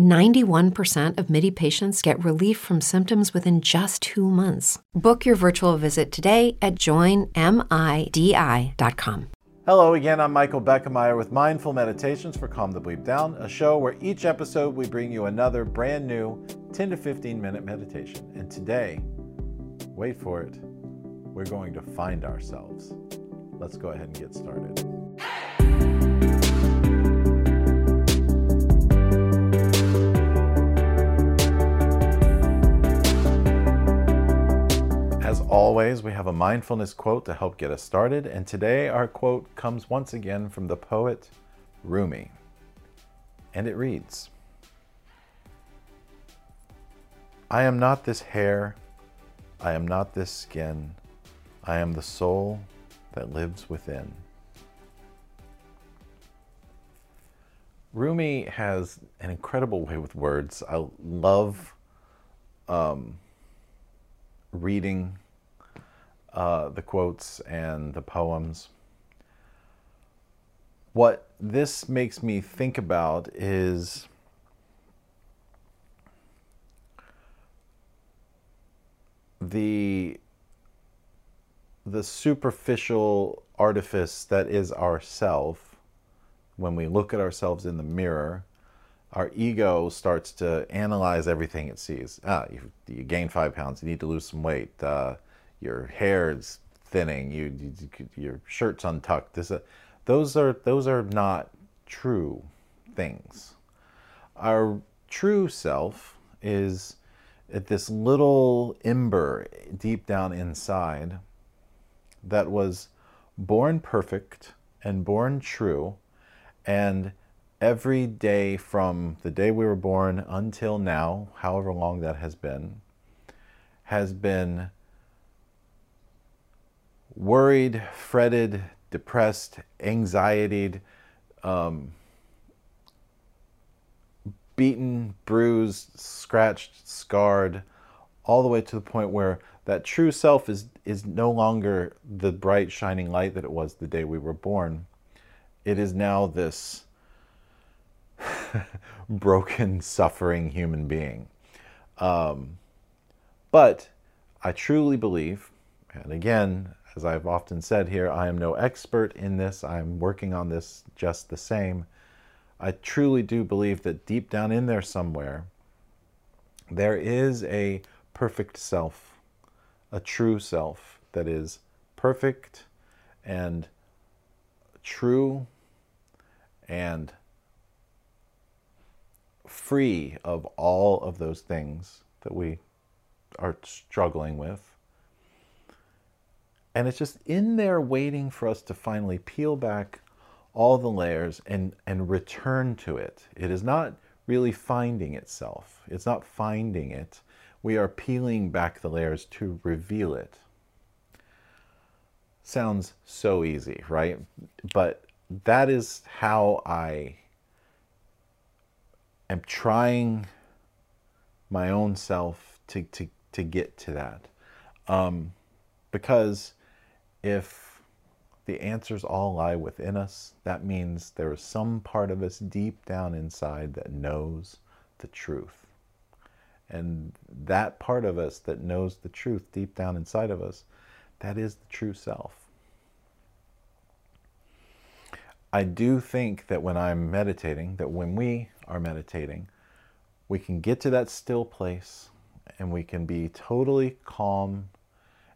91% of MIDI patients get relief from symptoms within just two months. Book your virtual visit today at joinmidi.com. Hello again, I'm Michael Beckemeyer with Mindful Meditations for Calm the Bleep Down, a show where each episode we bring you another brand new 10 to 15 minute meditation. And today, wait for it, we're going to find ourselves. Let's go ahead and get started. Always, we have a mindfulness quote to help get us started, and today our quote comes once again from the poet Rumi. And it reads I am not this hair, I am not this skin, I am the soul that lives within. Rumi has an incredible way with words. I love um, reading uh, the quotes and the poems. What this makes me think about is the the superficial artifice that is ourself when we look at ourselves in the mirror our ego starts to analyze everything it sees. Ah, you, you gain five pounds. You need to lose some weight. Uh, your hair is thinning. You, you your shirt's untucked. This, uh, those are those are not true things. Our true self is at this little ember deep down inside that was born perfect and born true and every day from the day we were born until now, however long that has been, has been worried, fretted, depressed, anxietied, um, beaten, bruised, scratched, scarred, all the way to the point where that true self is is no longer the bright shining light that it was the day we were born. It is now this broken, suffering human being. Um, but I truly believe, and again, as I've often said here, I am no expert in this. I'm working on this just the same. I truly do believe that deep down in there somewhere, there is a perfect self, a true self that is perfect and true and free of all of those things that we are struggling with. And it's just in there waiting for us to finally peel back all the layers and, and return to it. It is not really finding itself, it's not finding it. We are peeling back the layers to reveal it. Sounds so easy, right? But that is how I am trying my own self to, to, to get to that. Um, because if the answers all lie within us. That means there is some part of us deep down inside that knows the truth. And that part of us that knows the truth deep down inside of us, that is the true self. I do think that when I'm meditating, that when we are meditating, we can get to that still place and we can be totally calm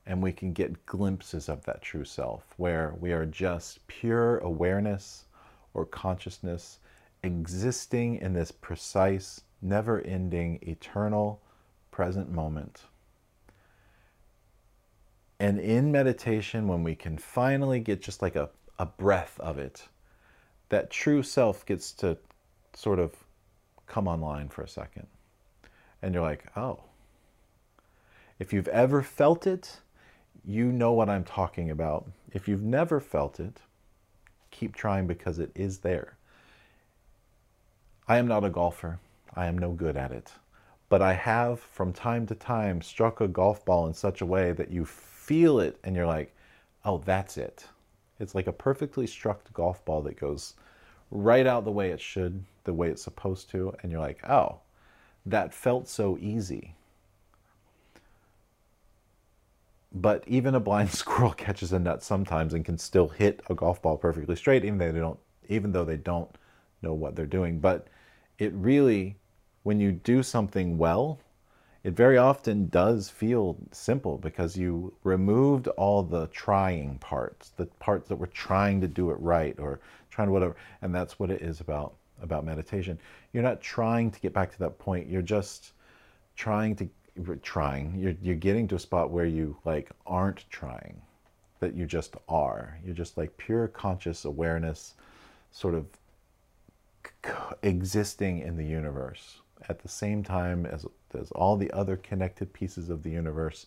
and we can get glimpses of that true self where we are just pure awareness or consciousness existing in this precise, never ending, eternal present moment. And in meditation, when we can finally get just like a, a breath of it, that true self gets to sort of come online for a second. And you're like, oh. If you've ever felt it, you know what I'm talking about. If you've never felt it, keep trying because it is there. I am not a golfer. I am no good at it. But I have, from time to time, struck a golf ball in such a way that you feel it and you're like, oh, that's it. It's like a perfectly struck golf ball that goes right out the way it should, the way it's supposed to. And you're like, oh, that felt so easy. But even a blind squirrel catches a nut sometimes and can still hit a golf ball perfectly straight, even though they don't, even though they don't know what they're doing. But it really, when you do something well, it very often does feel simple because you removed all the trying parts, the parts that were trying to do it right or trying to whatever. And that's what it is about about meditation. You're not trying to get back to that point. You're just trying to trying. You're you're getting to a spot where you like aren't trying, that you just are. You're just like pure conscious awareness, sort of existing in the universe at the same time as as all the other connected pieces of the universe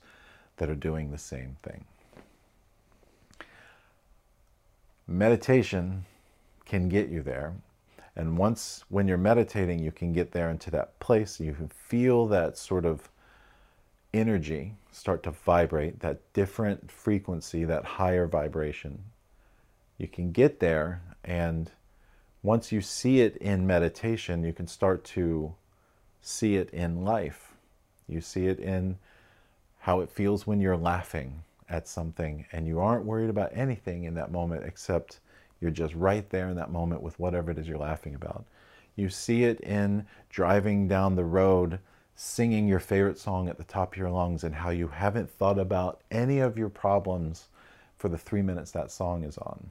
that are doing the same thing. Meditation can get you there. And once, when you're meditating, you can get there into that place. You can feel that sort of energy start to vibrate, that different frequency, that higher vibration. You can get there, and once you see it in meditation, you can start to see it in life. You see it in how it feels when you're laughing at something and you aren't worried about anything in that moment except you're just right there in that moment with whatever it is you're laughing about. You see it in driving down the road singing your favorite song at the top of your lungs and how you haven't thought about any of your problems for the three minutes that song is on.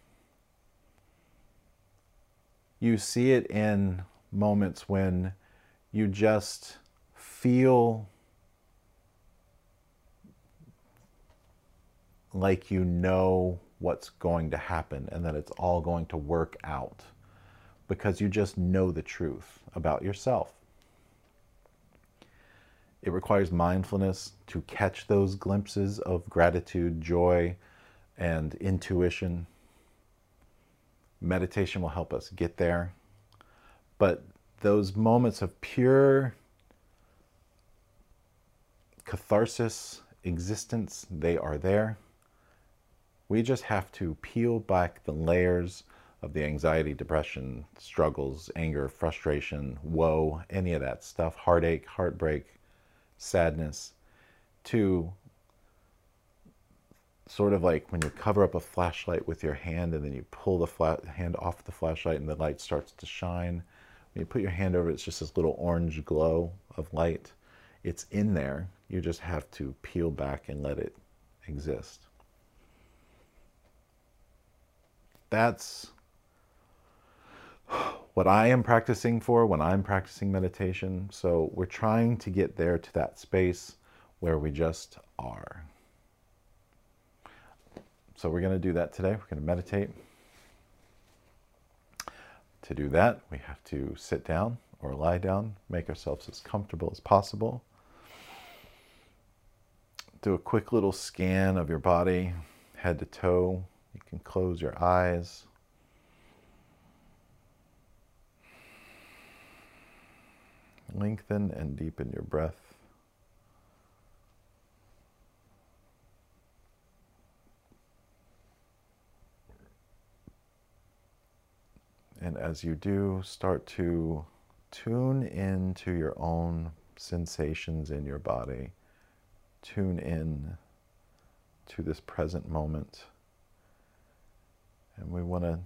You see it in moments when you just feel like you know what's going to happen and that it's all going to work out because you just know the truth about yourself. It requires mindfulness to catch those glimpses of gratitude, joy, and intuition. Meditation will help us get there. But those moments of pure catharsis, existence, they are there. We just have to peel back the layers of the anxiety, depression, struggles, anger, frustration, woe, any of that stuff, heartache, heartbreak, sadness to sort of like when you cover up a flashlight with your hand and then you pull the flat hand off the flashlight and the light starts to shine. When you put your hand over it, it's just this little orange glow of light. It's in there. You just have to peel back and let it exist. That's what I am practicing for when I'm practicing meditation. So we're trying to get there to that space where we just are. So we're going to do that today. We're going to meditate. To do that, we have to sit down or lie down, make ourselves as comfortable as possible. Do a quick little scan of your body, head to toe. You can close your eyes. Lengthen and deepen your breath. And as you do, start to tune into your own sensations in your body. Tune in to this present moment. And we want to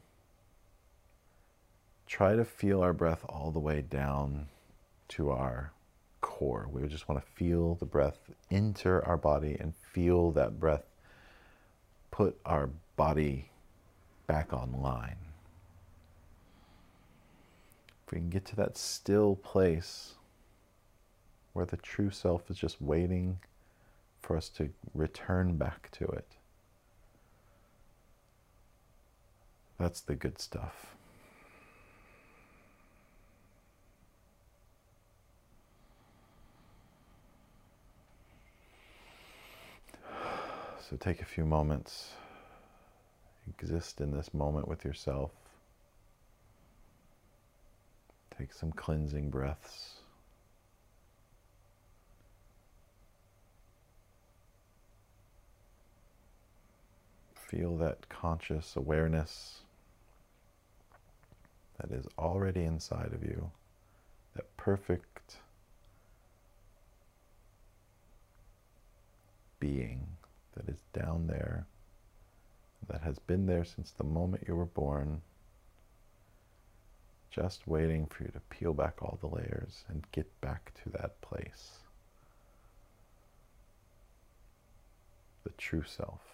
try to feel our breath all the way down to our core. We just want to feel the breath enter our body and feel that breath put our body back online. If we can get to that still place where the true self is just waiting for us to return back to it. That's the good stuff. So take a few moments, exist in this moment with yourself. Take some cleansing breaths. Feel that conscious awareness that is already inside of you, that perfect being that is down there, that has been there since the moment you were born, just waiting for you to peel back all the layers and get back to that place. The true self.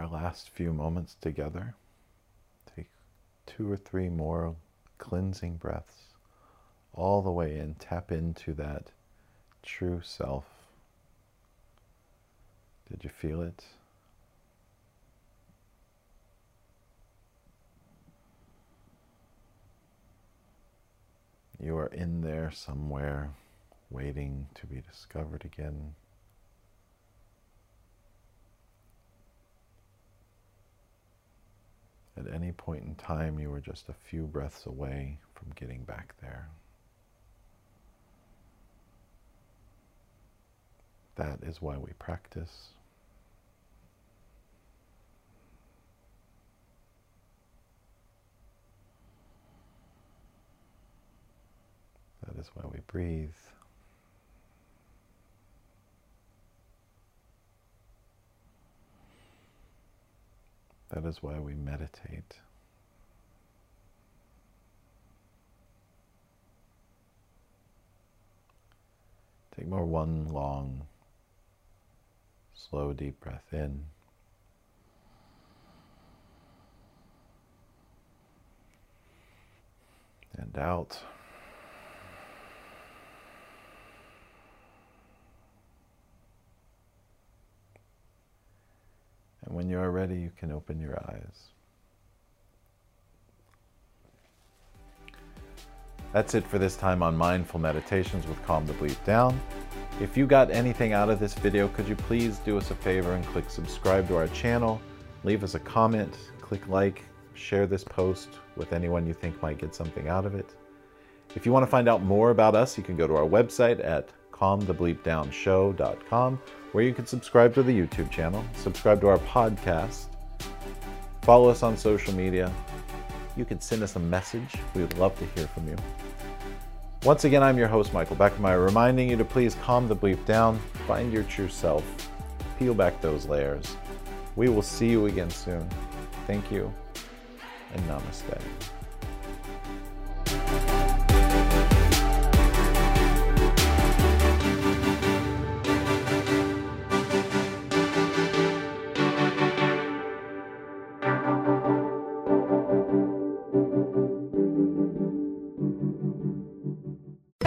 Our last few moments together, take two or three more cleansing breaths all the way in. Tap into that true self. Did you feel it? You are in there somewhere, waiting to be discovered again. At any point in time, you were just a few breaths away from getting back there. That is why we practice. That is why we breathe. That is why we meditate. Take more one long, slow, deep breath in. And out. And when you are ready, you can open your eyes. That's it for this time on Mindful Meditations with Calm the Bleep Down. If you got anything out of this video, could you please do us a favor and click subscribe to our channel, leave us a comment, click like, share this post with anyone you think might get something out of it. If you want to find out more about us, you can go to our website at calmthebleepdownshow.com where you can subscribe to the YouTube channel, subscribe to our podcast, follow us on social media. You can send us a message. We would love to hear from you. Once again, I'm your host, Michael Beckermeyer, reminding you to please calm the bleep down, find your true self, peel back those layers. We will see you again soon. Thank you, and namaste.